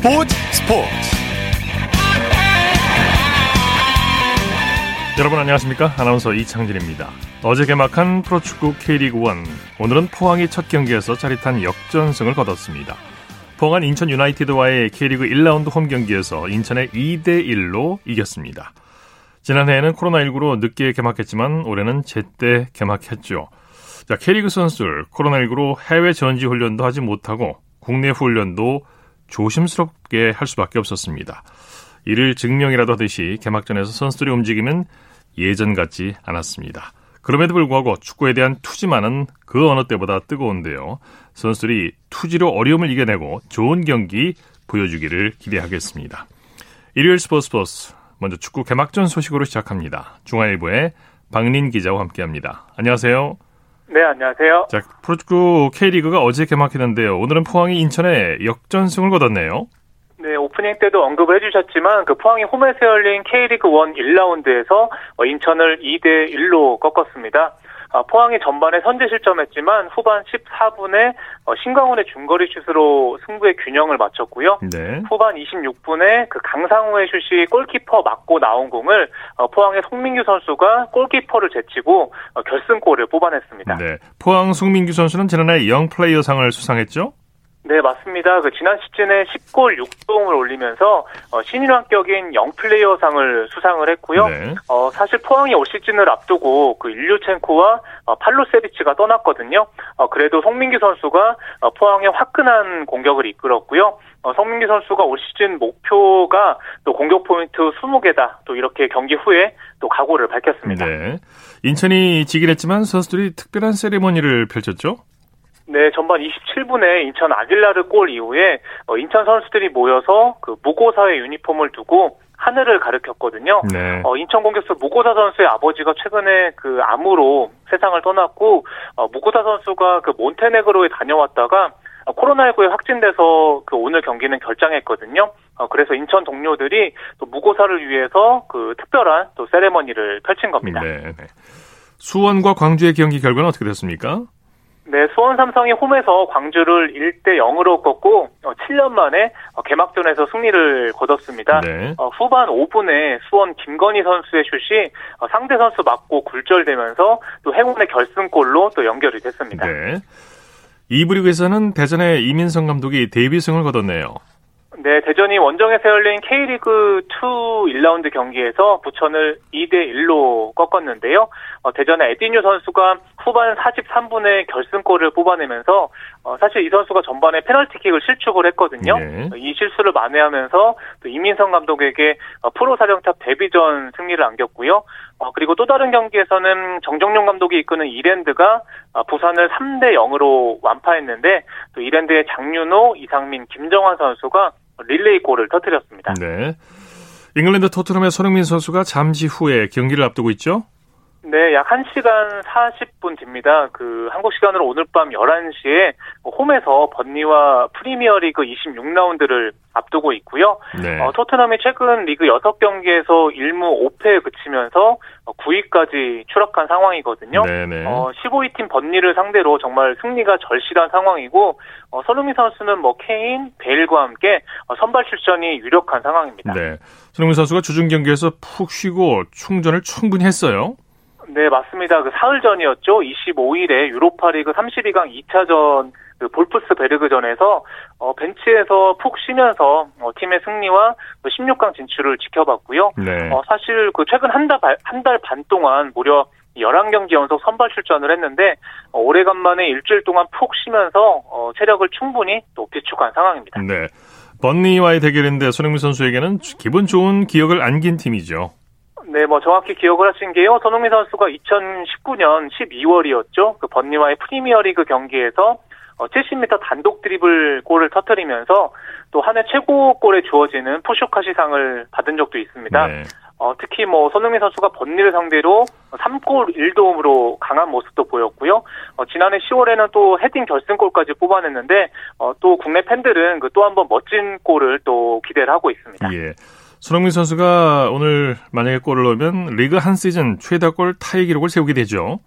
스포츠 스포츠 여러분 안녕하십니까? 아나운서 이창진입니다. 어제 개막한 프로축구 K리그1 오늘은 포항이 첫 경기에서 짜릿한 역전승을 거뒀습니다. 포항은 인천 유나이티드와의 K리그 1라운드 홈 경기에서 인천의 2대 1로 이겼습니다. 지난해에는 코로나19로 늦게 개막했지만 올해는 제때 개막했죠. 자, K리그 선수들 코로나19로 해외 전지 훈련도 하지 못하고 국내 훈련도 조심스럽게 할 수밖에 없었습니다. 이를 증명이라도 하듯이 개막전에서 선수들의 움직임은 예전 같지 않았습니다. 그럼에도 불구하고 축구에 대한 투지만은 그 어느 때보다 뜨거운데요. 선수들이 투지로 어려움을 이겨내고 좋은 경기 보여주기를 기대하겠습니다. 일요일 스포츠 버스 먼저 축구 개막전 소식으로 시작합니다. 중앙일보의 박린 기자와 함께합니다. 안녕하세요. 네, 안녕하세요. 자, 프로축구 K리그가 어제 개막했는데요. 오늘은 포항이 인천에 역전승을 거뒀네요. 네, 오프닝 때도 언급을 해주셨지만 그 포항이 홈에서 열린 K리그 1 1라운드에서 인천을 2대 1로 꺾었습니다. 아, 포항이 전반에 선제 실점했지만 후반 14분에 어, 신강훈의 중거리 슛으로 승부의 균형을 맞췄고요. 네. 후반 26분에 그 강상우의 슛이 골키퍼 맞고 나온 공을 어, 포항의 송민규 선수가 골키퍼를 제치고 어, 결승골을 뽑아냈습니다. 네. 포항 송민규 선수는 지난해 영 플레이어상을 수상했죠? 네, 맞습니다. 그 지난 시즌에 10골 6도움을 올리면서 어, 신인왕격인 영플레이어상을 수상을 했고요. 네. 어, 사실 포항이 올 시즌을 앞두고 그 일류첸코와 어, 팔로세비치가 떠났거든요. 어, 그래도 송민규 선수가 어, 포항의 화끈한 공격을 이끌었고요. 어, 송민규 선수가 올 시즌 목표가 또 공격 포인트 20개다. 또 이렇게 경기 후에 또 각오를 밝혔습니다. 네. 인천이 지긴 했지만 선수들이 특별한 세리머니를 펼쳤죠? 네, 전반 27분에 인천 아길라르 골 이후에 어, 인천 선수들이 모여서 그 무고사의 유니폼을 두고 하늘을 가르켰거든요. 네. 어, 인천 공격수 무고사 선수의 아버지가 최근에 그 암으로 세상을 떠났고 어, 무고사 선수가 그 몬테네그로에 다녀왔다가 어, 코로나19에 확진돼서 그 오늘 경기는 결장했거든요. 어, 그래서 인천 동료들이 또 무고사를 위해서 그 특별한 또 세레머니를 펼친 겁니다. 네, 네. 수원과 광주의 경기 결과는 어떻게 됐습니까? 네, 수원 삼성이 홈에서 광주를 1대 0으로 꺾고 7년 만에 어, 개막전에서 승리를 거뒀습니다. 네. 어, 후반 5분에 수원 김건희 선수의 슛이 어, 상대 선수 맞고 굴절되면서 또 행운의 결승골로 또 연결이 됐습니다. 네. 2부 리그에서는 대전의 이민성 감독이 데뷔승을 거뒀네요. 네, 대전이 원정에서 열린 K리그 2 1라운드 경기에서 부천을 2대 1로 꺾었는데요. 어, 대전의 에디뉴 선수가 후반 43분에 결승골을 뽑아내면서 어, 사실 이 선수가 전반에 페널티킥을 실축을 했거든요. 네. 어, 이 실수를 만회하면서 또 이민성 감독에게 어, 프로 사령탑 데뷔전 승리를 안겼고요. 어, 그리고 또 다른 경기에서는 정정용 감독이 이끄는 이랜드가 어, 부산을 3대 0으로 완파했는데 또 이랜드의 장윤호, 이상민, 김정환 선수가 릴레이 골을 터뜨렸습니다. 네. 잉글랜드 토트넘의 손흥민 선수가 잠시 후에 경기를 앞두고 있죠? 네, 약 1시간 40분 뒤입니다. 그 한국 시간으로 오늘 밤 11시에 홈에서 번니와 프리미어리그 26라운드를 앞두고 있고요. 네. 어, 토트넘이 최근 리그 6경기에서 1무 5패에 그치면서 9위까지 추락한 상황이거든요. 네네. 어, 15위 팀 번니를 상대로 정말 승리가 절실한 상황이고 어, 손흥민 선수는 뭐 케인, 베일과 함께 어, 선발 출전이 유력한 상황입니다. 네. 손흥민 선수가 주중 경기에서 푹 쉬고 충전을 충분히 했어요. 네, 맞습니다. 그 사흘 전이었죠. 25일에 유로파리그 32강 2차전 그 볼프스 베르그전에서 어, 벤치에서 푹 쉬면서 어, 팀의 승리와 16강 진출을 지켜봤고요. 네. 어, 사실 그 최근 한 달 한 달 반 동안 무려 11경기 연속 선발 출전을 했는데 어, 오래간만에 일주일 동안 푹 쉬면서 어, 체력을 충분히 또 비축한 상황입니다. 네. 번니와의 대결인데 손흥민 선수에게는 기분 좋은 기억을 안긴 팀이죠. 네, 뭐 정확히 기억을 하신 게요. 손흥민 선수가 2019년 12월이었죠. 그 번니와의 프리미어리그 경기에서 70m 단독 드리블 골을 터뜨리면서 또 한 해 최고 골에 주어지는 푸슈카시상을 받은 적도 있습니다. 네. 어, 특히 뭐 손흥민 선수가 번니를 상대로 3골 1도움으로 강한 모습도 보였고요. 어, 지난해 10월에는 또 헤딩 결승골까지 뽑아냈는데 어, 또 국내 팬들은 그 또 한 번 멋진 골을 또 기대를 하고 있습니다. 예. 손흥민 선수가 오늘 만약에 골을 넣으면 리그 한 시즌 최다골 타이 기록을 세우게 되죠.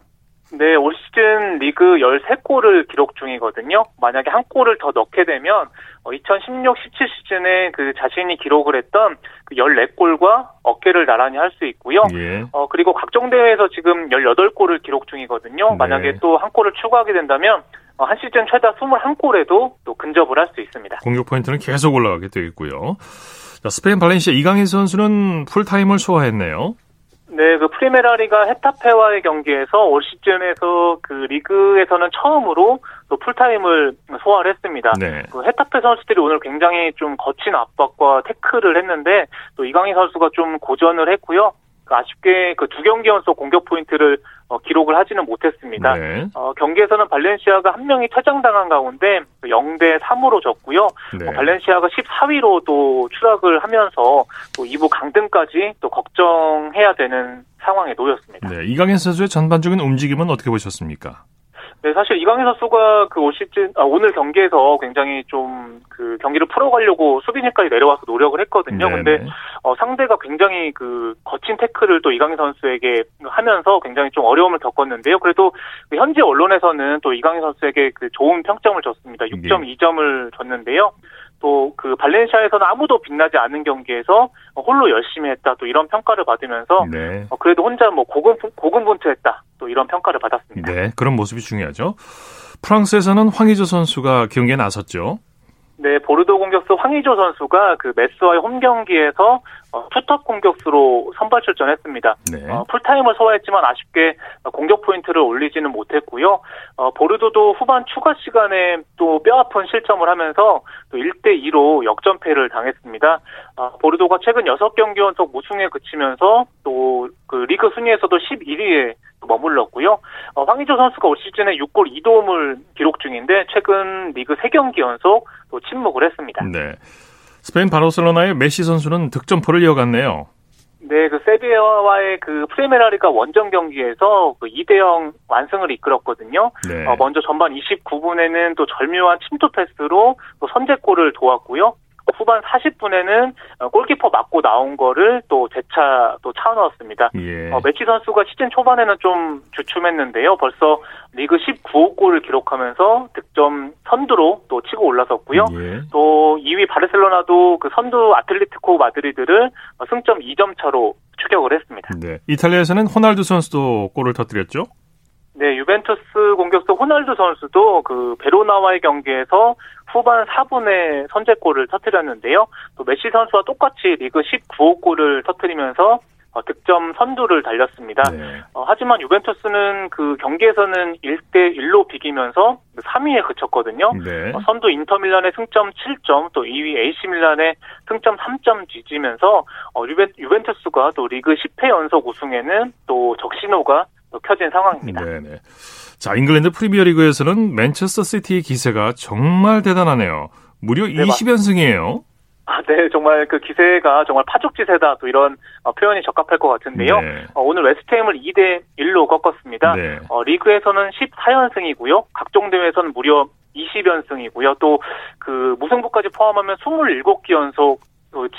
네, 올 시즌 리그 13골을 기록 중이거든요. 만약에 한 골을 더 넣게 되면 2016, 17 시즌에 그 자신이 기록을 했던 그 14골과 어깨를 나란히 할 수 있고요. 예. 어, 그리고 각종 대회에서 지금 18골을 기록 중이거든요. 네. 만약에 또 한 골을 추가하게 된다면 어, 한 시즌 최다 21골에도 또 근접을 할 수 있습니다. 공격 포인트는 계속 올라가게 되어 있고요. 자, 스페인 발렌시아 이강인 선수는 풀타임을 소화했네요. 네, 그 프리메라리가 헤타페와의 경기에서 올 시즌에서 그 리그에서는 처음으로 또 풀타임을 소화를 했습니다. 네. 그 헤타페 선수들이 오늘 굉장히 좀 거친 압박과 태클을 했는데 또 이강인 선수가 좀 고전을 했고요. 그 아쉽게 그 두 경기 연속 공격 포인트를 어, 기록을 하지는 못했습니다. 네. 어, 경기에서는 발렌시아가 한 명이 퇴장당한 가운데 0대 3으로 졌고요. 네. 어, 발렌시아가 14위로 또 추락을 하면서 또 2부 강등까지 또 걱정해야 되는 상황에 놓였습니다. 네, 이강인 선수의 전반적인 움직임은 어떻게 보셨습니까? 네, 사실 이강인 선수가 그 올 시즌 아, 오늘 경기에서 굉장히 좀 그 경기를 풀어가려고 수비진까지 내려와서 노력을 했거든요. 네네. 근데 어, 상대가 굉장히 그 거친 태클을 또 이강인 선수에게 하면서 굉장히 좀 어려움을 겪었는데요. 그래도 그 현지 언론에서는 또 이강인 선수에게 그 좋은 평점을 줬습니다. 6.2점을 네. 줬는데요. 또 그 발렌시아에서는 아무도 빛나지 않은 경기에서 홀로 열심히 했다 또 이런 평가를 받으면서 네. 어, 그래도 혼자 뭐 고군 고군분투했다 또 이런 평가를 받았습니다. 네, 그런 모습이 중요하죠. 프랑스에서는 황의조 선수가 경기에 나섰죠. 네, 보르도 공격수 황의조 선수가 그 메스와의 홈 경기에서 어, 투톱 공격수로 선발 출전했습니다. 네. 어, 풀타임을 소화했지만 아쉽게 공격 포인트를 올리지는 못했고요. 어, 보르도도 후반 추가 시간에 또 뼈아픈 실점을 하면서 또 1대 2로 역전패를 당했습니다. 어, 보르도가 최근 6경기 연속 무승에 그치면서 또 그 리그 순위에서도 11위에 머물렀고요. 어, 황의조 선수가 올 시즌에 6골 2도움을 기록 중인데 최근 리그 3경기 연속 또 침묵을 했습니다. 네. 스페인 바르셀로나의 메시 선수는 득점포를 이어갔네요. 네, 그 세비야와의 그 프리메라리가 원정 경기에서 그 2대 0 완승을 이끌었거든요. 네. 어, 먼저 전반 29분에는 또 절묘한 침투 패스로 또 선제골을 도왔고요. 후반 40분에는 어, 골키퍼 맞고 나온 거를 또 재차 또 차넣었습니다. 예. 어, 메치 선수가 시즌 초반에는 좀 주춤했는데요. 벌써 리그 19호 골을 기록하면서 득점 선두로 또 치고 올라섰고요. 예. 또 2위 바르셀로나도 그 선두 아틀레티코 마드리드를 승점 2점 차로 추격을 했습니다. 네. 이탈리아에서는 호날두 선수도 골을 터뜨렸죠? 네, 유벤투스 공격수 호날두 선수도 그 베로나와의 경기에서 후반 4분에 선제골을 터뜨렸는데요. 또 메시 선수와 똑같이 리그 19호 골을 터뜨리면서 어, 득점 선두를 달렸습니다. 네. 어, 하지만 유벤투스는 그 경기에서는 1대 1로 비기면서 3위에 그쳤거든요. 네. 어, 선두 인터밀란의 승점 7점, 또 2위 AC 밀란의 승점 3점 뒤지면서 어, 유벤, 유벤투스가 또 리그 10회 연속 우승에는 또 적신호가 켜진 상황입니다. 네네. 자, 잉글랜드 프리미어리그에서는 맨체스터 시티의 기세가 정말 대단하네요. 무려 네, 20연승이에요. 아, 네, 정말 그 기세가 정말 파죽지세다 또 이런 어, 표현이 적합할 것 같은데요. 네. 어, 오늘 웨스트햄을 2대 1로 꺾었습니다. 네. 어, 리그에서는 14연승이고요. 각종 대회에서는 무려 20연승이고요. 또 그 무승부까지 포함하면 27경기 연속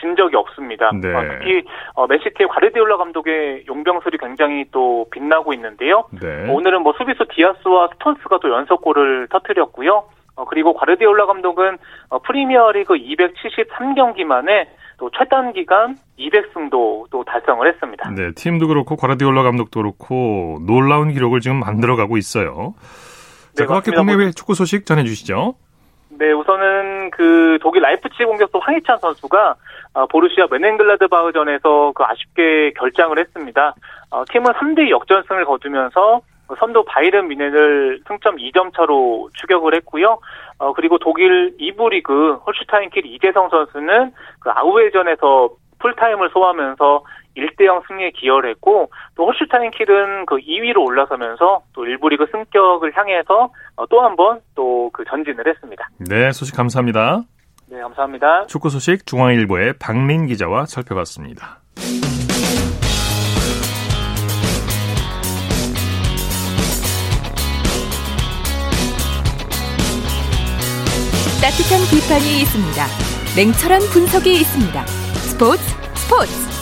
진 적이 없습니다. 네. 어, 특히 어, 맨시티의 과르디올라 감독의 용병술이 굉장히 또 빛나고 있는데요. 네. 오늘은 뭐 수비수 디아스와 스톤스가 또 연속골을 터뜨렸고요. 어, 그리고 과르디올라 감독은 프리미어리그 273경기 만에 또 최단 기간 200승도 또 달성을 했습니다. 네, 팀도 그렇고 과르디올라 감독도 그렇고 놀라운 기록을 지금 만들어가고 있어요. 자, 네, 그밖에 국내외 축구 소식 전해주시죠. 네, 우선은 그 독일 라이프치 공격수 황희찬 선수가 어, 보루시아 메넨글라드바흐전에서 그 아쉽게 결장을 했습니다. 어, 팀은 3대 역전승을 거두면서 선두 바이에른 뮌헨을 승점 2점 차로 추격을 했고요. 어, 그리고 독일 2부 리그 홀슈타인킬 이재성 선수는 그 아우에전에서 풀타임을 소화하면서 1대0 승리에 기여를 했고 또 홀슈타인 킬은 그 2위로 올라서면서 또 1부 리그 승격을 향해서 어, 또 한 번 또 그 전진을 했습니다. 네, 소식 감사합니다. 네, 감사합니다. 축구 소식 중앙일보의 박민 기자와 살펴봤습니다. 따뜻한 비판이 있습니다. 냉철한 분석이 있습니다. 스포츠 스포츠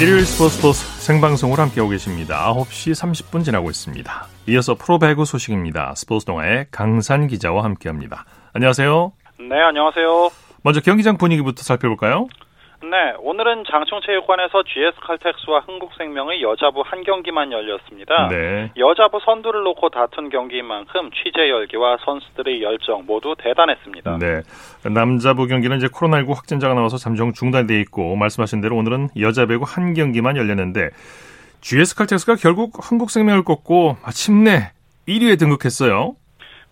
일요일 스포츠 스포츠 생방송으로 함께하고 계십니다. 9시 30분 지나고 있습니다. 이어서 프로배구 소식입니다. 스포츠 동아의 강산 기자와 함께합니다. 안녕하세요. 네, 안녕하세요. 먼저 경기장 분위기부터 살펴볼까요? 네, 오늘은 장충체육관에서 GS칼텍스와 흥국생명의 여자부 한 경기만 열렸습니다. 네. 여자부 선두를 놓고 다툰 경기인 만큼 취재 열기와 선수들의 열정 모두 대단했습니다. 네. 남자부 경기는 이제 코로나19 확진자가 나와서 잠정 중단돼 있고 말씀하신 대로 오늘은 여자 배구 한 경기만 열렸는데 GS칼텍스가 결국 한국생명을 꺾고 마침내 1위에 등극했어요.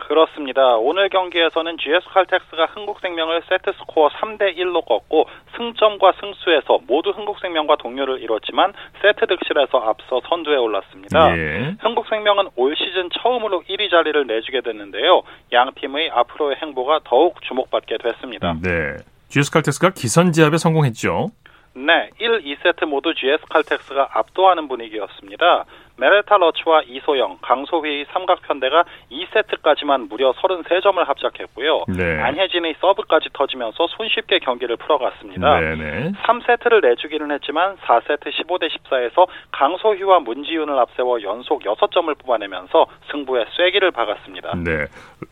그렇습니다. 오늘 경기에서는 GS 칼텍스가 흥국생명을 세트 스코어 3대 1로 꺾고 승점과 승수에서 모두 흥국생명과 동료를 이뤘지만 세트 득실에서 앞서 선두에 올랐습니다. 예. 흥국생명은 올 시즌 처음으로 1위 자리를 내주게 됐는데요. 양 팀의 앞으로의 행보가 더욱 주목받게 됐습니다. 네. GS칼텍스가 기선제압에 성공했죠. 네, 1, 2세트 모두 GS 칼텍스가 압도하는 분위기였습니다. 메레타 러츠와 이소영, 강소휘의 삼각편대가 2세트까지만 무려 33점을 합작했고요. 네. 안혜진의 서브까지 터지면서 손쉽게 경기를 풀어갔습니다. 네 네. 3세트를 내주기는 했지만 4세트 15대 14에서 강소희와 문지윤을 앞세워 연속 6점을 뽑아내면서 승부에 쐐기를 박았습니다. 네.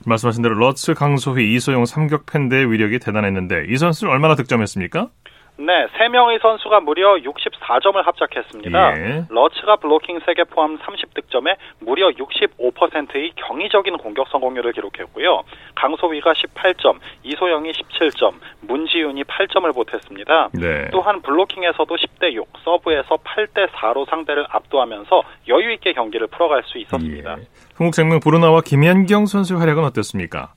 말씀하신 대로 러츠, 강소희, 이소영 삼격 팬대의 위력이 대단했는데 이 선수는 얼마나 득점했습니까? 네, 3명의 선수가 무려 64점을 합작했습니다. 예. 러츠가 블로킹 3개 포함 30득점에 무려 65%의 경이적인 공격 성공률을 기록했고요. 강소희가 18점, 이소영이 17점, 문지윤이 8점을 보탰습니다. 네. 또한 블로킹에서도 10대 6, 서브에서 8대 4로 상대를 압도하면서 여유 있게 경기를 풀어갈 수 있었습니다. 예. 흥국생명 브루나와 김연경 선수의 활약은 어땠습니까?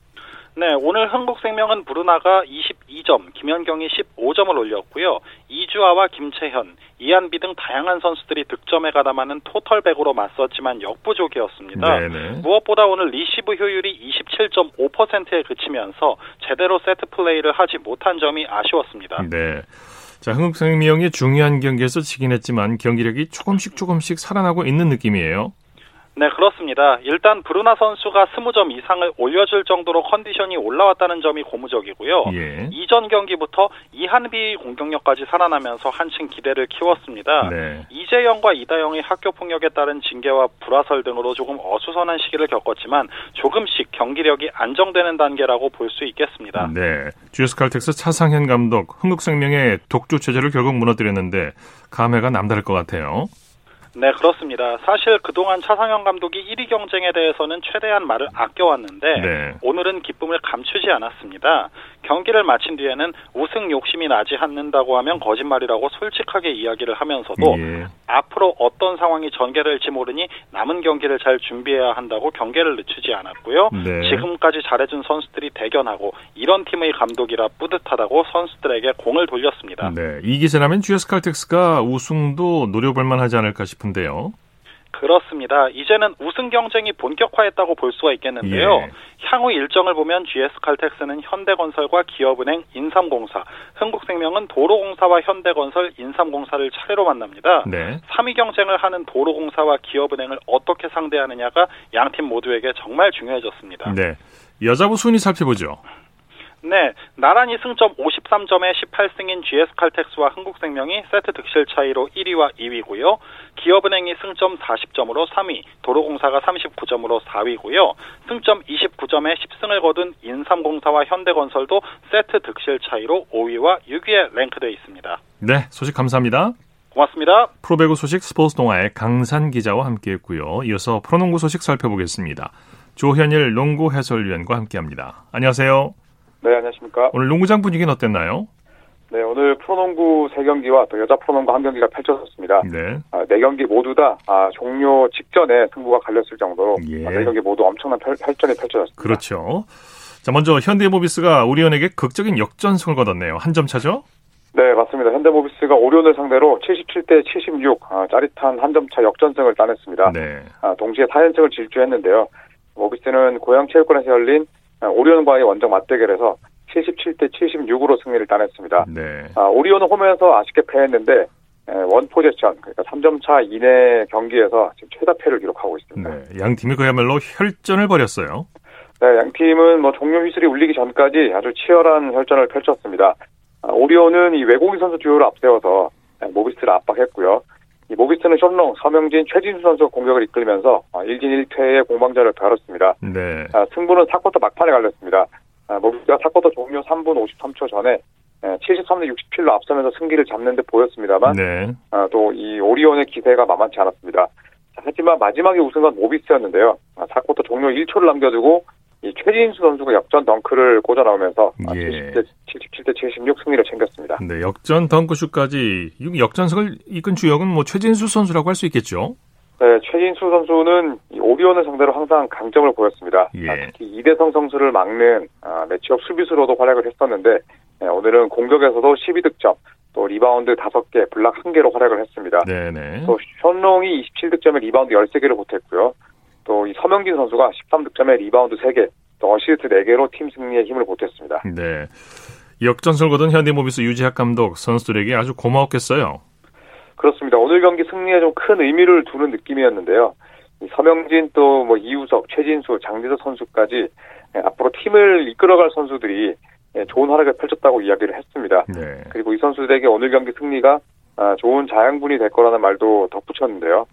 네, 오늘 흥국생명은 브루나가 22점, 김연경이 15점을 올렸고요. 이주아와 김채연, 이한비 등 다양한 선수들이 득점에 가담하는 토털 배구로 맞섰지만 역부족이었습니다. 네네. 무엇보다 오늘 리시브 효율이 27.5%에 그치면서 제대로 세트 플레이를 하지 못한 점이 아쉬웠습니다. 네. 자, 흥국생명이 중요한 경기에서 지긴 했지만 경기력이 조금씩 조금씩 살아나고 있는 느낌이에요. 네, 그렇습니다. 일단 브루나 선수가 20점 이상을 올려줄 정도로 컨디션이 올라왔다는 점이 고무적이고요. 예. 이전 경기부터 이한비 공격력까지 살아나면서 한층 기대를 키웠습니다. 네. 이재영과 이다영의 학교 폭력에 따른 징계와 불화설 등으로 조금 어수선한 시기를 겪었지만 조금씩 경기력이 안정되는 단계라고 볼 수 있겠습니다. 네. GS 칼텍스 차상현 감독, 흥국생명의 독주 체제를 결국 무너뜨렸는데 감회가 남다를 것 같아요. 네, 그렇습니다. 사실 그동안 차상현 감독이 1위 경쟁에 대해서는 최대한 말을 아껴왔는데 네. 오늘은 기쁨을 감추지 않았습니다. 경기를 마친 뒤에는 우승 욕심이 나지 않는다고 하면 거짓말이라고 솔직하게 이야기를 하면서도 예. 앞으로 어떤 상황이 전개될지 모르니 남은 경기를 잘 준비해야 한다고 경계를 늦추지 않았고요. 네. 지금까지 잘해준 선수들이 대견하고 이런 팀의 감독이라 뿌듯하다고 선수들에게 공을 돌렸습니다. 네. 이 기세라면 GS 칼텍스가 우승도 노려볼 만하지 않을까 싶은데요. 그렇습니다. 이제는 우승 경쟁이 본격화했다고 볼 수가 있겠는데요. 예. 향후 일정을 보면 GS 칼텍스는 현대건설과 기업은행, 인삼공사, 흥국생명은 도로공사와 현대건설, 인삼공사를 차례로 만납니다. 네. 3위 경쟁을 하는 도로공사와 기업은행을 어떻게 상대하느냐가 양팀 모두에게 정말 중요해졌습니다. 네. 여자부 순위 살펴보죠. 네, 나란히 승점 53점에 18승인 GS 칼텍스와 흥국생명이 세트 득실 차이로 1위와 2위고요. 기업은행이 승점 40점으로 3위, 도로공사가 39점으로 4위고요. 승점 29점에 10승을 거둔 인삼공사와 현대건설도 세트 득실 차이로 5위와 6위에 랭크되어 있습니다. 네. 소식 감사합니다. 고맙습니다. 프로배구 소식 스포츠 동아의 강산 기자와 함께했고요. 이어서 프로농구 소식 살펴보겠습니다. 조현일 농구 해설위원과 함께합니다. 안녕하세요. 네, 안녕하십니까. 오늘 농구장 분위기는 어땠나요? 네, 오늘 프로농구 3경기와 또 여자 프로농구 1경기가 펼쳐졌습니다. 네. 아, 4경기 모두 다 아, 종료 직전에 승부가 갈렸을 정도로 예. 아, 4경기 모두 엄청난 펼, 펼전이 펼쳐졌습니다. 그렇죠. 자, 먼저 현대모비스가 오리온에게 극적인 역전승을 거뒀네요. 한 점 차죠? 네, 맞습니다. 현대모비스가 오리온을 상대로 77대 76 아, 짜릿한 한 점 차 역전승을 따냈습니다. 네. 아, 동시에 4연승을 질주했는데요. 모비스는 고양 체육관에서 열린 아, 오리온과의 원정 맞대결에서 77대 76으로 승리를 따냈습니다. 네. 아, 오리온은 홈에서 아쉽게 패했는데 에, 원 포제션 그러니까 3점 차 이내 경기에서 지금 최다 패를 기록하고 있습니다. 네. 양 팀이 그야말로 혈전을 벌였어요. 네, 양 팀은 뭐 종료 휘슬이 울리기 전까지 아주 치열한 혈전을 펼쳤습니다. 아, 오리온은 이 외국인 선수 듀오를 앞세워서 모비스를 압박했고요. 이 모비스는 쇼롱, 서명진, 최진수 선수가 공격을 이끌면서 1진 1퇴의 공방전을 펼었습니다. 네. 아, 승부는 4쿼터 막판에 갈렸습니다. 아, 모비스가 4쿼터 종료 3분 53초 전에 73대 67로 앞서면서 승기를 잡는 데 보였습니다만 네. 아, 또이 오리온의 기세가 만만치 않았습니다. 자, 하지만 마지막에 우승 건 모비스였는데요. 아, 4쿼터 종료 1초를 남겨두고 이 최진수 선수가 역전 덩크를 꽂아 나오면서 아, 예. 77대, 77대 76 승리를 챙겼습니다. 네, 역전 덩크슛까지 이 역전승을 이끈 주역은 뭐 최진수 선수라고 할 수 있겠죠. 네, 최진수 선수는 이 오리온을 상대로 항상 강점을 보였습니다. 예. 아, 특히 이대성 선수를 막는 아, 매치업 수비수로도 활약을 했었는데 네, 오늘은 공격에서도 12득점, 또 리바운드 5개, 블락 1개로 활약을 했습니다. 네, 네. 또 숀 롱이 27득점에 리바운드 13개를 보탰고요. 또 이 서명진 선수가 13득점에 리바운드 3개, 또 어시스트 4개로 팀 승리에 힘을 보탰습니다. 네. 역전승을 거둔 현대모비스 유지학 감독 선수들에게 아주 고마웠겠어요. 그렇습니다. 오늘 경기 승리에 좀 큰 의미를 두는 느낌이었는데요. 이 서명진 또 뭐 이우석, 최진수, 장지석 선수까지 예, 앞으로 팀을 이끌어갈 선수들이 예, 좋은 활약을 펼쳤다고 이야기를 했습니다. 네. 그리고 이 선수들에게 오늘 경기 승리가 아, 좋은 자양분이 될 거라는 말도 덧붙였는데요.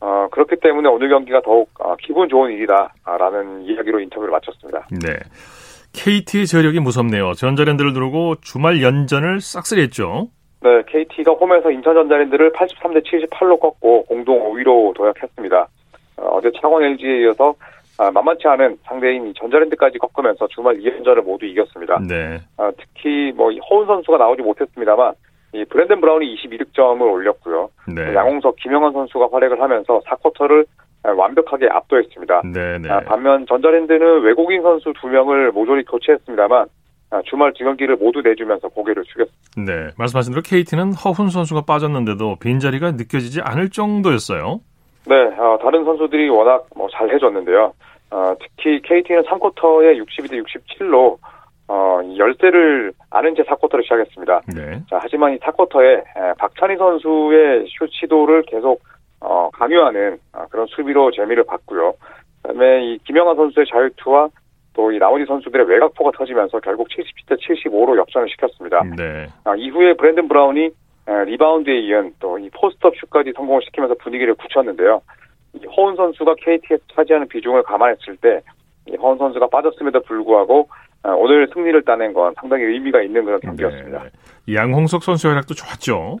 어, 그렇기 때문에 오늘 경기가 더욱 아, 기분 좋은 일이다라는 이야기로 인터뷰를 마쳤습니다. 네. KT의 저력이 무섭네요. 전자랜드를 누르고 주말 연전을 싹쓸이했죠. 네, KT가 홈에서 인천 전자랜드를 83대 78로 꺾고 공동 5위로 도약했습니다. 어제 창원 LG에 이어서 아, 만만치 않은 상대인 이 전자랜드까지 꺾으면서 주말 2연전을 모두 이겼습니다. 네. 아, 특히 뭐 이 허운 선수가 나오지 못했습니다만 이 브랜든 브라운이 22득점을 올렸고요. 네. 양홍석, 김영환 선수가 활약을 하면서 4쿼터를 완벽하게 압도했습니다. 네, 네. 아, 반면 전자랜드는 외국인 선수 두 명을 모조리 교체했습니다만 아, 주말 두 경기를 모두 내주면서 고개를 숙였습니다. 네. 말씀하신 대로 KT는 허훈 선수가 빠졌는데도 빈자리가 느껴지지 않을 정도였어요. 네, 어, 다른 선수들이 워낙 뭐 잘 해줬는데요. 어, 특히 KT는 3쿼터에 62대 67로 어, 이 열세를 아는 채 4쿼터를 시작했습니다. 네. 자, 하지만 이 4쿼터에 에, 박찬희 선수의 슛 시도를 계속 어, 강요하는 아, 그런 수비로 재미를 봤고요. 그다음에 이 김영환 선수의 자유투와 또 이 나머지 선수들의 외곽포가 터지면서 결국 77대 75로 역전을 시켰습니다. 네. 아, 이후에 브랜든 브라운이 에, 리바운드에 이은 또 이 포스트업 슛까지 성공을 시키면서 분위기를 굳혔는데요. 이 허운 선수가 KT에서 차지하는 비중을 감안했을 때, 이 허운 선수가 빠졌음에도 불구하고 아, 오늘 승리를 따낸 건 상당히 의미가 있는 그런 경기였습니다. 네. 양홍석 선수의 활약도 좋았죠.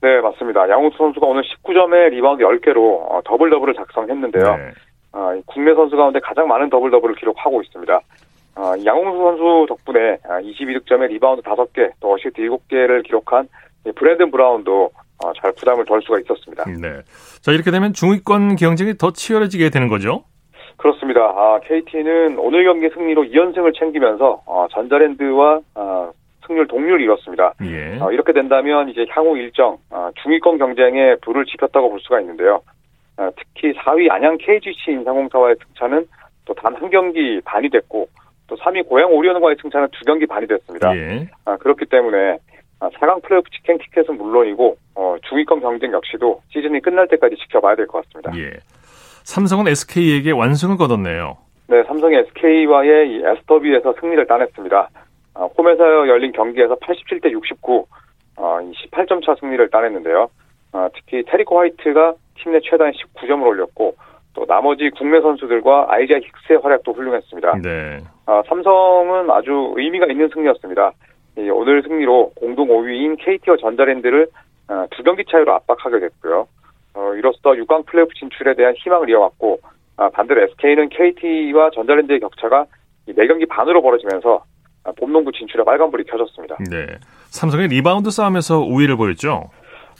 네, 맞습니다. 양홍석 선수가 오늘 19점에 리바운드 10개로 어, 더블 더블을 작성했는데요. 네. 아, 이 국내 선수 가운데 가장 많은 더블 더블을 기록하고 있습니다. 아, 양홍석 선수 덕분에 아, 22득점에 리바운드 5개, 또 어시스트 7개를 기록한 이 브랜든 브라운도 어, 잘 부담을 덜 수가 있었습니다. 네. 자, 이렇게 되면 중위권 경쟁이 더 치열해지게 되는 거죠? 그렇습니다. 아, KT는 오늘 경기 승리로 2연승을 챙기면서 어, 전자랜드와 어, 승률 동률을 이뤘습니다. 예. 어, 이렇게 된다면 이제 향후 일정 어, 중위권 경쟁에 불을 지폈다고 볼 수가 있는데요. 어, 특히 4위 안양 KGC 인상공사와의 승차는 또 단 한 경기 반이 됐고 또 3위 고양 오리온과의 승차는 두 경기 반이 됐습니다. 예. 아, 그렇기 때문에 아, 4강 플레이오프 직행 티켓은 물론이고 어, 중위권 경쟁 역시도 시즌이 끝날 때까지 지켜봐야 될 것 같습니다. 예. 삼성은 SK에게 완승을 거뒀네요. 네, 삼성이 SK와의 이 에스더비에서 승리를 따냈습니다. 아, 홈에서 열린 경기에서 87대 69, 어, 18점 차 승리를 따냈는데요. 아, 특히 테리코 화이트가 팀 내 최다인 19점을 올렸고 또 나머지 국내 선수들과 아이자 힉스의 활약도 훌륭했습니다. 네. 아, 삼성은 아주 의미가 있는 승리였습니다. 이 오늘 승리로 공동 5위인 KT와 전자랜드를 아, 두 경기 차이로 압박하게 됐고요. 어, 이로써 6강 플레이오프 진출에 대한 희망을 이어갔고 아, 반대로 SK는 KT와 전자랜드의 격차가 이 4경기 반으로 벌어지면서 아, 봄농구 진출에 빨간불이 켜졌습니다. 네. 삼성이 리바운드 싸움에서 우위를 보였죠.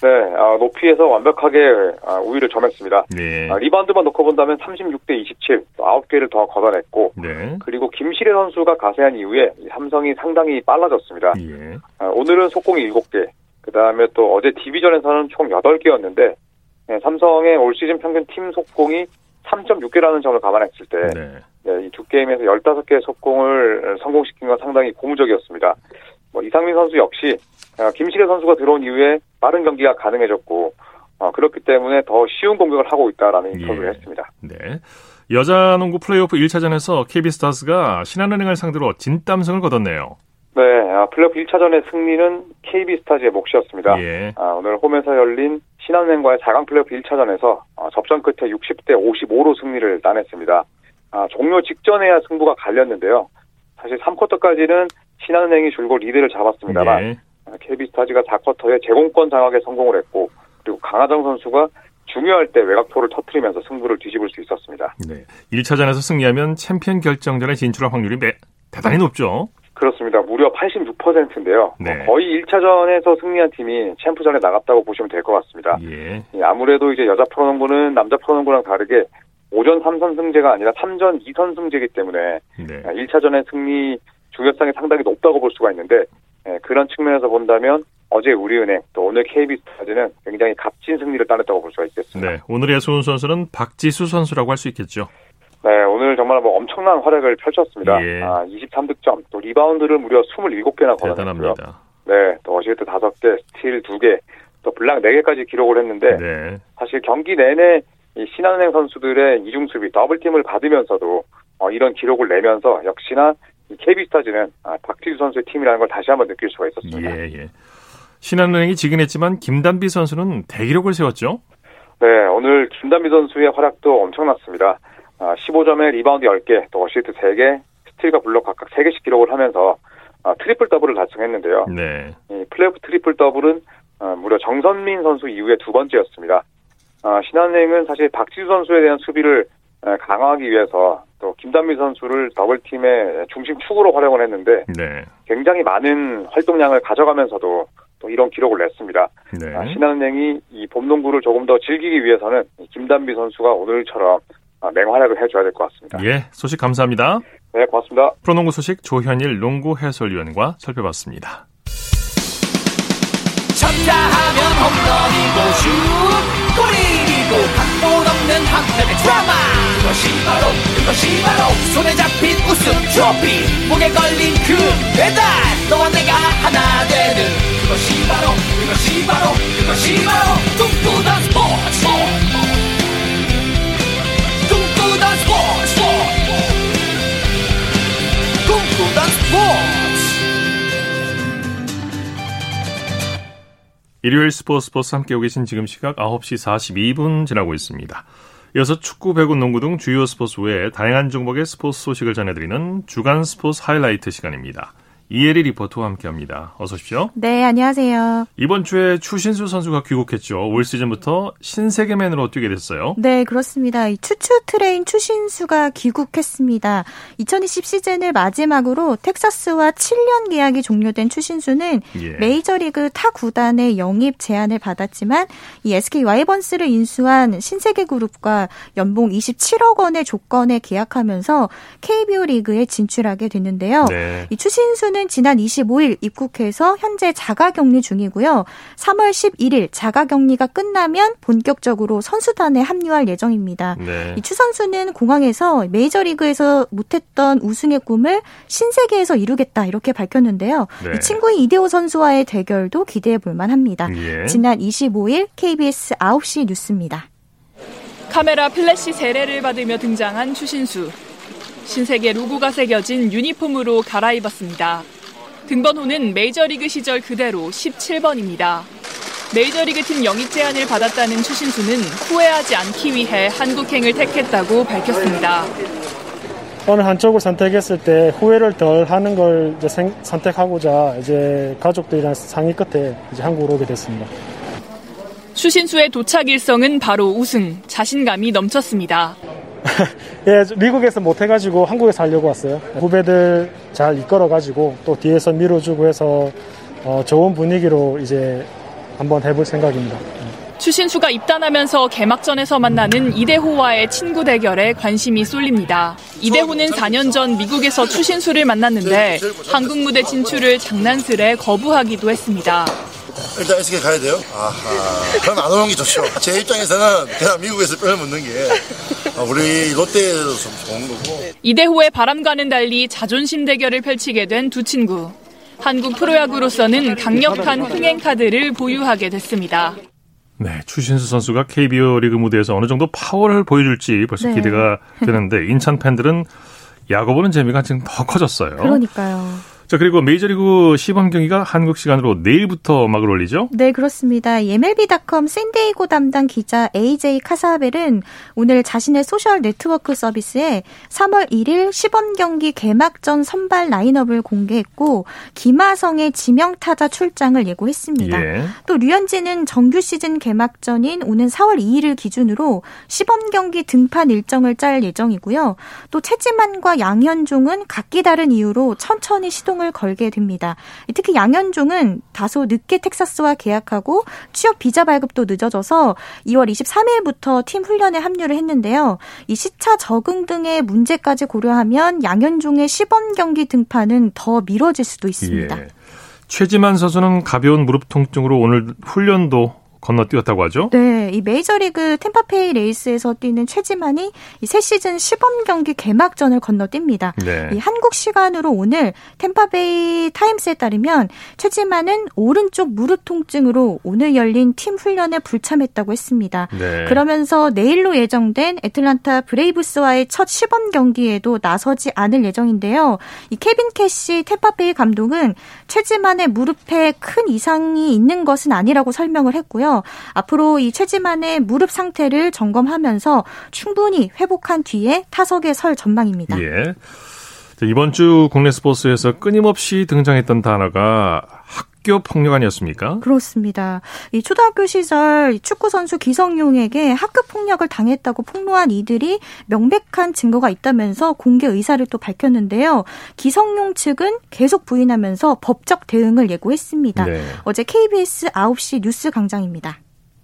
네, 아, 높이에서 완벽하게 아, 우위를 점했습니다. 네. 아, 리바운드만 놓고 본다면 36대 27, 또 9개를 더 걷어냈고 네. 그리고 김시래 선수가 가세한 이후에 이 삼성이 상당히 빨라졌습니다. 예. 아, 오늘은 속공이 7개, 그 다음에 또 어제 디비전에서는 총 8개였는데, 삼성의 올 시즌 평균 팀 속공이 3.6개라는 점을 감안했을 때, 네. 이두 게임에서 15개의 속공을 성공시킨 건 상당히 고무적이었습니다. 뭐 이상민 선수 역시 아, 김시래 선수가 들어온 이후에 빠른 경기가 가능해졌고, 어, 그렇기 때문에 더 쉬운 공격을 하고 있다라는 인터뷰를 예. 했습니다. 네. 여자 농구 플레이오프 1차전에서 KB스타즈가 신한은행을 상대로 진땀승을 거뒀네요. 네, 아, 플레이오프 1차전의 승리는 KB스타즈의 몫이었습니다. 예. 아, 오늘 홈에서 열린 신한은행과의 4강 플레이오프 1차전에서 어, 접전 끝에 60대 55로 승리를 따냈습니다. 아, 종료 직전에야 승부가 갈렸는데요. 사실 3쿼터까지는 신한은행이 줄곧 리드를 잡았습니다만 예. KB스타즈가 4쿼터에 제공권 장악에 성공을 했고 그리고 강아정 선수가 중요할 때 외곽포를 터트리면서 승부를 뒤집을 수 있었습니다. 네. 1차전에서 승리하면 챔피언 결정전에 진출할 확률이 매, 대단히 높죠. 그렇습니다. 무려 86%인데요. 네. 거의 1차전에서 승리한 팀이 챔프전에 나갔다고 보시면 될 것 같습니다. 예. 예, 아무래도 이제 여자 프로농구는 남자 프로농구랑 다르게 5전 3선승제가 아니라 3전 2선승제이기 때문에 네. 1차전의 승리 중요성이 상당히 높다고 볼 수가 있는데 예, 그런 측면에서 본다면 어제 우리은행 또 오늘 KB스타즈는 굉장히 값진 승리를 따냈다고 볼 수가 있겠습니다. 네. 오늘의 수훈 선수는 박지수 선수라고 할 수 있겠죠. 네, 오늘 정말 뭐 엄청난 활약을 펼쳤습니다. 예. 아, 23득점, 또 리바운드를 무려 27개나 걷어냈고요. 대단합니다. 네, 또 어시스트 5개, 스틸 2개, 또 블락 4개까지 기록을 했는데 네. 사실 경기 내내 이 신한은행 선수들의 이중 수비 더블 팀을 받으면서도 어, 이런 기록을 내면서 역시나 이 KB스타즈는 아, 박지수 선수의 팀이라는 걸 다시 한번 느낄 수가 있었습니다. 예, 예. 신한은행이 지긴 했지만 김단비 선수는 대기록을 세웠죠. 네, 오늘 김단비 선수의 활약도 엄청났습니다. 아, 15점에 리바운드 10개, 또 어시스트 3개, 스틸과 블록 각각 3개씩 기록을 하면서 아, 트리플 더블을 달성했는데요. 네. 이 플레이오프 트리플 더블은 어, 무려 정선민 선수 이후에 두 번째였습니다. 어, 신한은행은 사실 박지수 선수에 대한 수비를 에, 강화하기 위해서 또 김단비 선수를 더블팀의 중심 축으로 활용을 했는데 네. 굉장히 많은 활동량을 가져가면서도 또 이런 기록을 냈습니다. 네. 아, 신한은행이 이 봄농구를 조금 더 즐기기 위해서는 이 김단비 선수가 오늘처럼 아, 맹활약을 해줘야 될 것 같습니다. 예, 소식 감사합니다. 네, 고맙습니다. 프로농구 소식 조현일 농구 해설위원과 살펴봤습니다. 쳤다 하면 홈런이고 슛 골이고 각본 없는 한편의 드라마 그것이 바로 그것이 바로 손에 잡힌 우승 트로피 목에 걸린 그 배달 너와 내가 하나 되는 그것이 바로 그것이 바로 그것이 바로 꿈꾸던 스포츠 일요일 스포츠 스포츠 함께하고 계신 지금 시각 9시 42분 지나고 있습니다. 이어서 축구, 배구, 농구 등 주요 스포츠 외에 다양한 종목의 스포츠 소식을 전해드리는 주간 스포츠 하이라이트 시간입니다. 이혜리 리포터와 함께합니다. 어서 오십시오. 네, 안녕하세요. 이번 주에 추신수 선수가 귀국했죠. 올 시즌부터 신세계맨으로 뛰게 됐어요. 네, 그렇습니다. 이 추추 트레인 추신수가 귀국했습니다. 2020 시즌을 마지막으로 텍사스와 7년 계약이 종료된 추신수는 예. 메이저리그 타 구단의 영입 제안을 받았지만 이 SK 와이번스를 인수한 신세계 그룹과 연봉 27억 원의 조건에 계약하면서 KBO 리그에 진출하게 됐는데요. 네. 이 추신수는 지난 25일 입국해서 현재 자가격리 중이고요. 3월 11일 자가격리가 끝나면 본격적으로 선수단에 합류할 예정입니다. 네. 이추 선수는 공항에서 메이저리그에서 못했던 우승의 꿈을 신세계에서 이루겠다 이렇게 밝혔는데요. 네. 이 친구인 이대호 선수와의 대결도 기대해 볼 만 합니다. 예. 지난 25일 KBS 9시 뉴스입니다. 카메라 플래시 세례를 받으며 등장한 추신수. 신세계 로고가 새겨진 유니폼으로 갈아입었습니다. 등번호는 메이저리그 시절 그대로 17번입니다. 메이저리그 팀 영입 제안을 받았다는 추신수는 후회하지 않기 위해 한국행을 택했다고 밝혔습니다. 어느 한쪽을 선택했을 때 후회를 덜 하는 걸 이제 생- 선택하고자 이제 가족들이랑 상의 끝에 이제 한국으로 오게 됐습니다. 추신수의 도착 일성은 바로 우승, 자신감이 넘쳤습니다. 예, 미국에서 못 해가지고 한국에서 하려고 왔어요. 후배들 잘 이끌어가지고 또 뒤에서 밀어주고 해서 어, 좋은 분위기로 이제 한번 해볼 생각입니다. 추신수가 입단하면서 개막전에서 만나는 이대호와의 친구 대결에 관심이 쏠립니다. 이대호는 4년 전 미국에서 추신수를 만났는데 한국 무대 진출을 장난스레 거부하기도 했습니다. 일단 SK 가야 돼요? 아하. 그럼 안 오는 게 좋죠. 제 입장에서는 그냥 미국에서 뼈를 묻는 게 어, 우리 롯데에도 좀 좋은 거고. 이대호의 바람과는 달리 자존심 대결을 펼치게 된 두 친구. 한국 프로야구로서는 강력한 흥행 카드를 보유하게 됐습니다. 네, 추신수 선수가 KBO 리그 무대에서 어느 정도 파워를 보여줄지 벌써 네. 기대가 되는데 인천 팬들은 야구 보는 재미가 지금 더 커졌어요. 그러니까요. 자, 그리고 메이저리그 시범 경기가 한국 시간으로 내일부터 막을 올리죠? 네, 그렇습니다. MLB.com 샌디에이고 담당 기자 AJ 카사벨은 오늘 자신의 소셜 네트워크 서비스에 3월 1일 시범 경기 개막전 선발 라인업을 공개했고 김하성의 지명 타자 출장을 예고했습니다. 예. 또 류현진은 정규 시즌 개막전인 오는 4월 2일을 기준으로 시범 경기 등판 일정을 짤 예정이고요. 또 최지만과 양현종은 각기 다른 이유로 천천히 시도 시동을 걸게 됩니다. 특히 양현종은 다소 늦게 텍사스와 계약하고 취업 비자 발급도 늦어져서 2월 23일부터 팀 훈련에 합류를 했는데요. 이 시차 적응 등의 문제까지 고려하면 양현종의 시범 경기 등판은 더 미뤄질 수도 있습니다. 예. 최지만 선수는 가벼운 무릎 통증으로 오늘 훈련도 건너뛰었다고 하죠? 네, 이 메이저리그 탬파베이 레이스에서 뛰는 최지만이 이 새 시즌 시범 경기 개막전을 건너뜁니다. 네. 이 한국 시간으로 오늘 탬파베이 타임스에 따르면 최지만은 오른쪽 무릎 통증으로 오늘 열린 팀 훈련에 불참했다고 했습니다. 네. 그러면서 내일로 예정된 애틀란타 브레이브스와의 첫 시범 경기에도 나서지 않을 예정인데요. 이 케빈 캐시 탬파베이 감독은 최지만의 무릎에 큰 이상이 있는 것은 아니라고 설명을 했고요. 앞으로 이 최지만의 무릎 상태를 점검하면서 충분히 회복한 뒤에 타석에 설 전망입니다. 예. 이번 주 국내 스포츠에서 끊임없이 등장했던 단어가 학 교 폭력 아니었습니까? 그렇습니다. 이 초등학교 시절 축구 선수 기성용에게 학교 폭력을 당했다고 폭로한 이들이 명백한 증거가 있다면서 공개 의사를 또 밝혔는데요. 기성용 측은 계속 부인하면서 법적 대응을 예고했습니다. 네. 어제 KBS 9시 뉴스 강장입니다.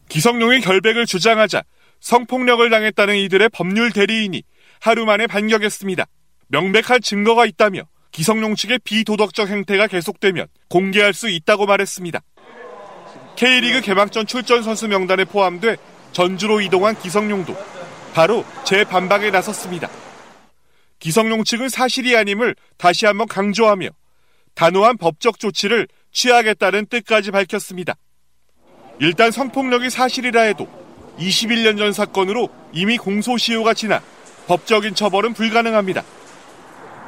기성용의 결백을 주장하자 성폭력을 당했다는 이들의 법률 대리인이 하루 만에 반격했습니다. 명백한 증거가 있다며 기성용 측의 비도덕적 행태가 계속되면 공개할 수 있다고 말했습니다. K리그 개막전 출전 선수 명단에 포함돼 전주로 이동한 기성용도 바로 재반박에 나섰습니다. 기성용 측은 사실이 아님을 다시 한번 강조하며 단호한 법적 조치를 취하겠다는 뜻까지 밝혔습니다. 일단 성폭력이 사실이라 해도 21년 전 사건으로 이미 공소시효가 지나 법적인 처벌은 불가능합니다.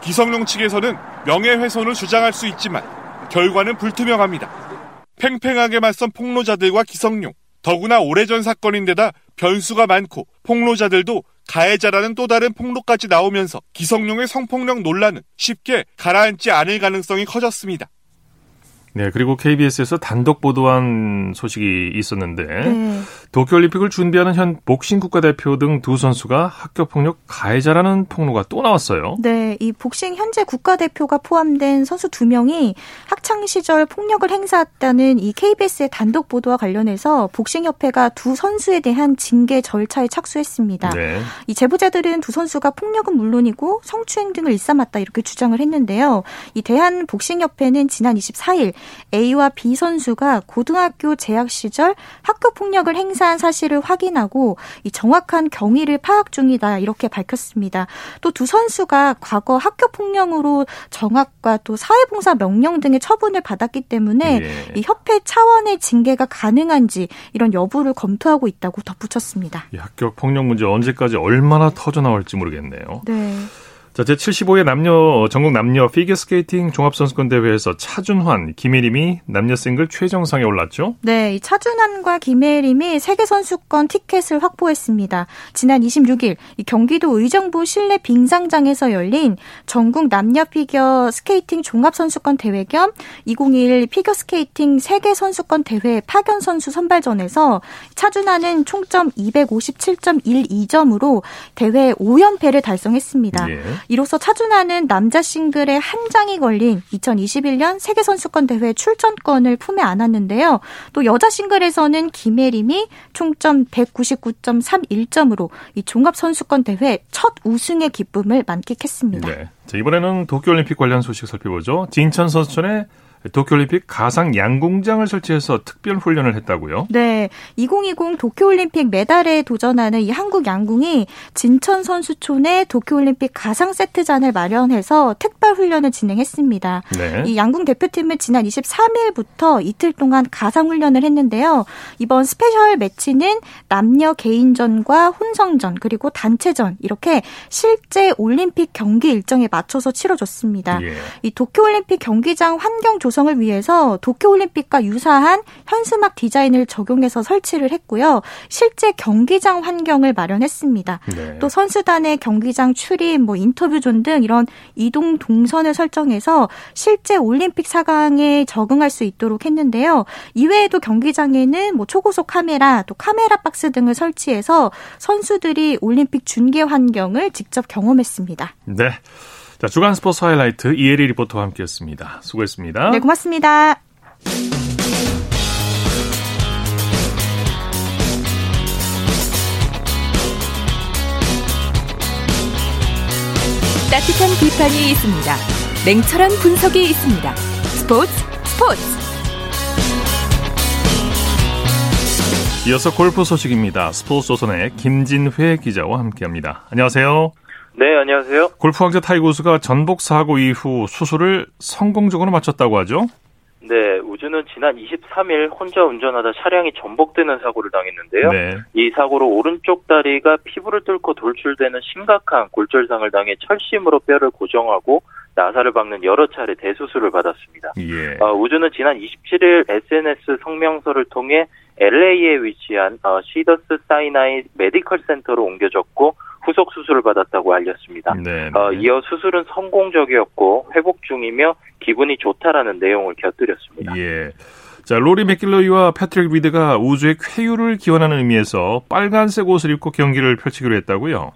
기성용 측에서는 명예훼손을 주장할 수 있지만 결과는 불투명합니다. 팽팽하게 맞선 폭로자들과 기성용, 더구나 오래전 사건인데다 변수가 많고 폭로자들도 가해자라는 또 다른 폭로까지 나오면서 기성용의 성폭력 논란은 쉽게 가라앉지 않을 가능성이 커졌습니다. 네, 그리고 KBS에서 단독 보도한 소식이 있었는데 네. 도쿄올림픽을 준비하는 현 복싱 국가대표 등 두 선수가 학교폭력 가해자라는 폭로가 또 나왔어요. 네, 이 복싱 현재 국가대표가 포함된 선수 두 명이 학창 시절 폭력을 행사했다는 이 KBS의 단독 보도와 관련해서 복싱협회가 두 선수에 대한 징계 절차에 착수했습니다. 네. 이 제보자들은 두 선수가 폭력은 물론이고 성추행 등을 일삼았다 이렇게 주장을 했는데요. 이 대한 복싱협회는 지난 24일 A와 B 선수가 고등학교 재학 시절 학교 폭력을 행사 한 사실을 확인하고 이 정확한 경위를 파악 중이다 이렇게 밝혔습니다. 또 두 선수가 과거 학교 폭력으로 정학과 또 사회봉사 명령 등의 처분을 받았기 때문에 예. 이 협회 차원의 징계가 가능한지 이런 여부를 검토하고 있다고 덧붙였습니다. 이 학교 폭력 문제 언제까지 얼마나 터져 나올지 모르겠네요. 네. 자, 제75회 남녀, 전국 남녀 피겨스케이팅 종합선수권 대회에서 차준환, 김예림이 남녀 싱글 최정상에 올랐죠? 네, 차준환과 김예림이 세계선수권 티켓을 확보했습니다. 지난 26일 경기도 의정부 실내 빙상장에서 열린 전국 남녀 피겨 스케이팅 종합선수권 대회 겸 2021 피겨스케이팅 세계선수권 대회 파견 선수 선발전에서 차준환은 총점 257.12점으로 대회 5연패를 달성했습니다. 예. 이로써 차준하는 남자 싱글에 한 장이 걸린 2021년 세계선수권 대회 출전권을 품에 안았는데요. 또 여자 싱글에서는 김혜림이 총점 199.31점으로 이 종합선수권 대회 첫 우승의 기쁨을 만끽했습니다. 네. 자, 이번에는 도쿄올림픽 관련 소식 살펴보죠. 진천 선수촌의 도쿄올림픽 가상 양궁장을 설치해서 특별 훈련을 했다고요? 네. 2020 도쿄올림픽 메달에 도전하는 이 한국 양궁이 진천 선수촌에 도쿄올림픽 가상 세트장을 마련해서 특별 훈련을 진행했습니다. 네. 이 양궁 대표팀은 지난 23일부터 이틀 동안 가상 훈련을 했는데요. 이번 스페셜 매치는 남녀 개인전과 혼성전 그리고 단체전 이렇게 실제 올림픽 경기 일정에 맞춰서 치러졌습니다. 예. 이 도쿄올림픽 경기장 환경 조성 조성을 위해서 도쿄올림픽과 유사한 현수막 디자인을 적용해서 설치를 했고요. 실제 경기장 환경을 마련했습니다. 네. 또 선수단의 경기장 출입, 뭐 인터뷰 존 등 이런 이동 동선을 설정해서 실제 올림픽 상황에 적응할 수 있도록 했는데요. 이외에도 경기장에는 뭐 초고속 카메라, 또 카메라 박스 등을 설치해서 선수들이 올림픽 중계 환경을 직접 경험했습니다. 네. 자, 주간 스포츠 하이라이트 이혜리 리포터와 함께했습니다. 수고했습니다. 네, 고맙습니다. 따뜻한 비판이 있습니다. 냉철한 분석이 있습니다. 스포츠 스포츠. 이어서 골프 소식입니다. 스포츠 조선의 김진회 기자와 함께합니다. 안녕하세요. 네, 안녕하세요. 골프 황제 타이거 우즈가 전복 사고 이후 수술을 성공적으로 마쳤다고 하죠? 네, 우즈는 지난 23일 혼자 운전하다 차량이 전복되는 사고를 당했는데요. 네. 이 사고로 오른쪽 다리가 피부를 뚫고 돌출되는 심각한 골절상을 당해 철심으로 뼈를 고정하고 나사를 박는 여러 차례 대수술을 받았습니다. 예. 어, 우즈는 지난 27일 SNS 성명서를 통해 LA에 위치한 어, 시더스 사이나이 메디컬 센터로 옮겨졌고 후속 수술을 받았다고 알렸습니다. 네, 네. 어, 이어 수술은 성공적이었고 회복 중이며 기분이 좋다라는 내용을 곁들였습니다. 예. 자, 로리 매킬로이와 패트릭 리드가 우즈의 쾌유를 기원하는 의미에서 빨간색 옷을 입고 경기를 펼치기로 했다고요?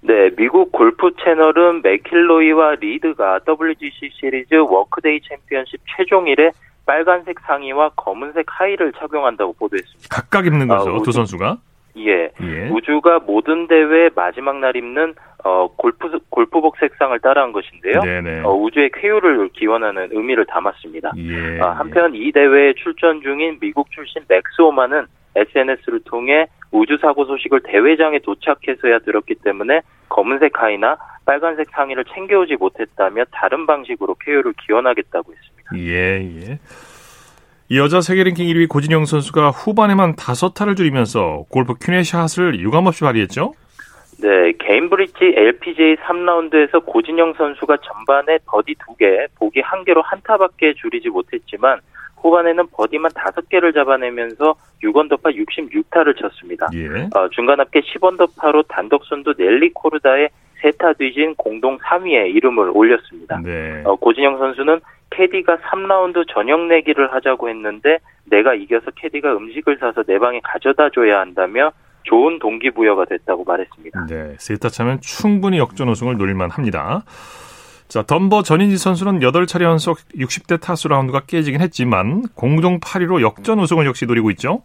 네, 미국 골프 채널은 매킬로이와 리드가 WGC 시리즈 워크데이 챔피언십 최종일에 빨간색 상의와 검은색 하의를 착용한다고 보도했습니다. 각각 입는 거죠, 어, 두 선수가? 예. 예. 우즈가 모든 대회 마지막 날 입는 어, 골프 골프복 색상을 따라한 것인데요. 어, 우즈의 쾌유를 기원하는 의미를 담았습니다. 예. 어, 한편 이 대회에 출전 중인 미국 출신 맥스 호마는 SNS를 통해 우즈 사고 소식을 대회장에 도착해서야 들었기 때문에 검은색 하의나 빨간색 상의를 챙겨오지 못했다며 다른 방식으로 쾌유를 기원하겠다고 했습니다. 예, 예. 여자 세계 랭킹 1위 고진영 선수가 후반에만 다섯 타를 줄이면서 골프 퀸의 샷을 유감없이 발휘했죠? 네, 게인브리지 LPGA 3라운드에서 고진영 선수가 전반에 버디 2개, 보기 1개로 한타밖에 줄이지 못했지만 후반에는 버디만 5개를 잡아내면서 6언더파 66타를 쳤습니다. 예. 어, 중간 합계 10언더파로 단독 선두 넬리 코르다의 세타 뒤진 공동 3위에 이름을 올렸습니다. 네. 어, 고진영 선수는 캐디가 3라운드 저녁 내기를 하자고 했는데 내가 이겨서 캐디가 음식을 사서 내 방에 가져다 줘야 한다며 좋은 동기부여가 됐다고 말했습니다. 네, 세타 차면 충분히 역전 우승을 노릴만 합니다. 자, 덤버 전인지 선수는 8차례 연속 60대 타수 라운드가 깨지긴 했지만 공동 8위로 역전 우승을 역시 노리고 있죠.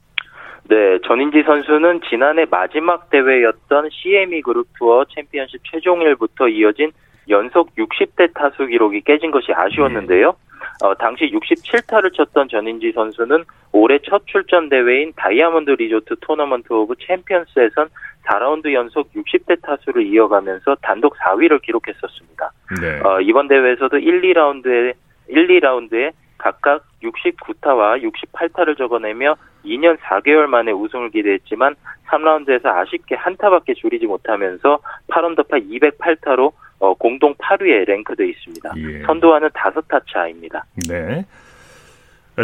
네, 전인지 선수는 지난해 마지막 대회였던 CME 그룹 투어 챔피언십 최종일부터 이어진 연속 60대 타수 기록이 깨진 것이 아쉬웠는데요. 어, 당시 67타를 쳤던 전인지 선수는 올해 첫 출전 대회인 다이아몬드 리조트 토너먼트 오브 챔피언스에선 4라운드 연속 60대 타수를 이어가면서 단독 4위를 기록했었습니다. 네. 어, 이번 대회에서도 1, 2라운드에 1, 2라운드에 각각 69타와 68타를 적어내며 2년 4개월 만에 우승을 기대했지만 3라운드에서 아쉽게 한 타밖에 줄이지 못하면서 8언더파 208타로 어, 공동 8위에 랭크되어 있습니다. 예. 선두와는 5타 차입니다. 네.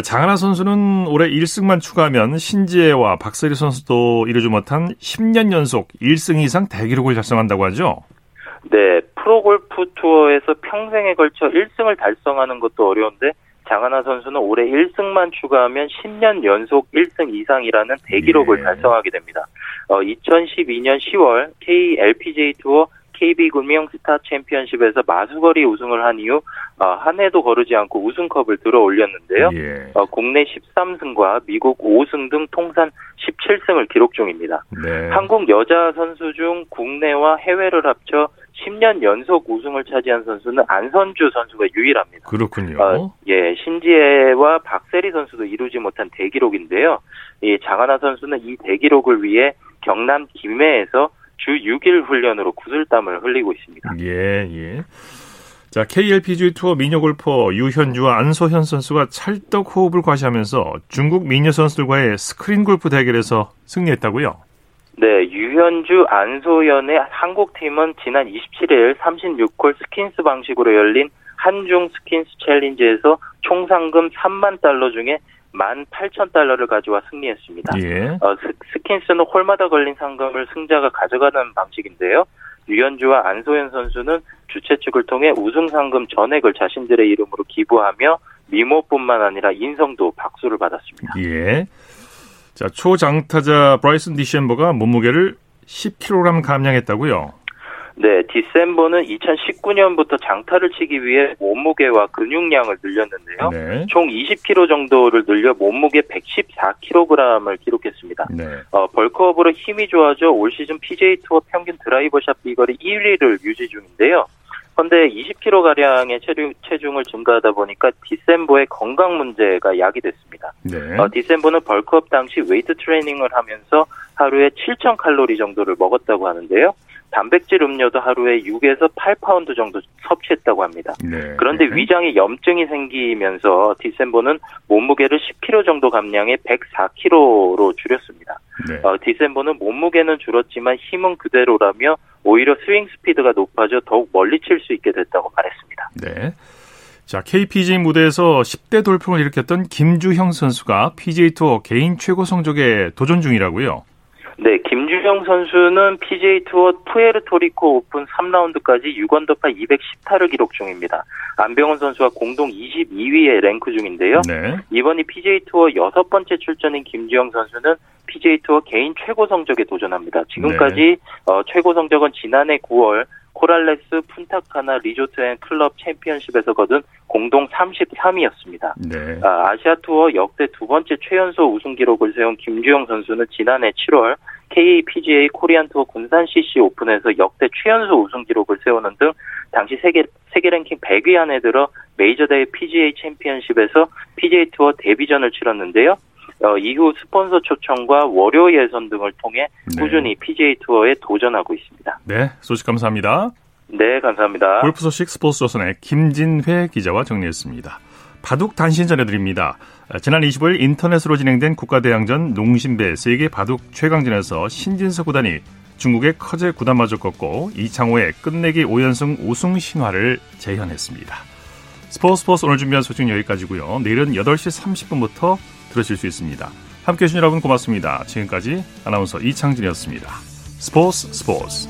장하나 선수는 올해 1승만 추가하면 신지혜와 박세리 선수도 이루지 못한 10년 연속 1승 이상 대기록을 달성한다고 하죠. 네, 프로골프 투어에서 평생에 걸쳐 1승을 달성하는 것도 어려운데 장하나 선수는 올해 1승만 추가하면 10년 연속 1승 이상이라는 대기록을 예. 달성하게 됩니다. 어, 2012년 10월 KLPJ 투어 KB금융 스타 챔피언십에서 마수거리 우승을 한 이후 어, 한 해도 거르지 않고 우승컵을 들어 올렸는데요. 예. 어, 국내 13승과 미국 5승 등 통산 17승을 기록 중입니다. 네. 한국 여자 선수 중 국내와 해외를 합쳐 10년 연속 우승을 차지한 선수는 안선주 선수가 유일합니다. 그렇군요. 어, 예, 신지혜와 박세리 선수도 이루지 못한 대기록인데요. 이 장하나 선수는 이 대기록을 위해 경남 김해에서 주 6일 훈련으로 구슬땀을 흘리고 있습니다. 예, 예. 자, KLPGA 투어 미녀 골퍼 유현주와 안소현 선수가 찰떡 호흡을 과시하면서 중국 미녀 선수들과의 스크린 골프 대결에서 승리했다고요? 네, 유현주, 안소현의 한국팀은 지난 27일 36홀 skins 방식으로 열린 한중 스킨스 챌린지에서 총 상금 3만 달러 중에 18,000달러를 가져와 승리했습니다. 예. 어, skins는 홀마다 걸린 상금을 승자가 가져가는 방식인데요. 유현주와 안소연 선수는 주최 측을 통해 우승 상금 전액을 자신들의 이름으로 기부하며 미모뿐만 아니라 인성도 박수를 받았습니다. 예. 자, 초장타자 브라이슨 디셈버가 몸무게를 10kg 감량했다고요? 네, 디셈버는 2019년부터 장타를 치기 위해 몸무게와 근육량을 늘렸는데요. 네. 총 20kg 정도를 늘려 몸무게 114kg을 기록했습니다. 네. 어, bulk up으로 힘이 좋아져 올 시즌 PGA 투어 평균 드라이버샷 비거리 1위를 유지 중인데요. 그런데 20kg 가량의 체중, 체중을 증가하다 보니까 디섐보의 건강 문제가 야기됐습니다. 네. 어, 디섐보는 bulk up 당시 웨이트 트레이닝을 하면서 하루에 7,000 칼로리 정도를 먹었다고 하는데요. 단백질 음료도 하루에 6에서 8파운드 정도 섭취했다고 합니다. 네. 그런데 네. 위장에 염증이 생기면서 디섐보는 몸무게를 10kg 정도 감량해 104kg로 줄였습니다. 네. 어, 디섐보는 몸무게는 줄었지만 힘은 그대로라며 오히려 스윙 스피드가 높아져 더욱 멀리 칠 수 있게 됐다고 말했습니다. 네. 자, KPGA 무대에서 10대 돌풍을 일으켰던 김주형 선수가 PGA 투어 개인 최고 성적에 도전 중이라고요. 네, 김주형 선수는 PGA 투어 푸에르토리코 오픈 3라운드까지 6언더파 210타를 기록 중입니다. 안병훈 선수와 공동 22위에 랭크 중인데요. 네. 이번이 PGA 투어 여섯 번째 출전인 김주형 선수는 PGA 투어 개인 최고 성적에 도전합니다. 지금까지 어, 최고 성적은 지난해 9월 코랄레스 푼타카나 리조트 앤 클럽 챔피언십에서 거둔 공동 33위였습니다. 네. 아, 아시아 투어 역대 두 번째 최연소 우승 기록을 세운 김주형 선수는 지난해 7월 KPGA 코리안 투어 군산 CC 오픈에서 역대 최연소 우승 기록을 세우는 등 당시 세계 세계 랭킹 100위 안에 들어 메이저 대회 PGA 챔피언십에서 PGA 투어 데뷔전을 치렀는데요. 어, 이후 스폰서 초청과 월요 예선 등을 통해 네. 꾸준히 PGA 투어에 도전하고 있습니다. 네. 소식 감사합니다. 네, 감사합니다. 골프 소식 스포츠 조선의 김진회 기자와 정리했습니다. 바둑 단신 전해드립니다. 지난 25일 인터넷으로 진행된 국가대항전 농심배 세계 바둑 최강전에서 신진서 구단이 중국의 커제 구단마저 꺾고 이창호의 끝내기 5연승 우승 신화를 재현했습니다. 스포츠 스포츠 오늘 준비한 소식 여기까지고요. 내일은 8시 30분부터 들으실 수 있습니다. 함께해 주신 여러분 고맙습니다. 지금까지 아나운서 이창진이었습니다. 스포츠 스포츠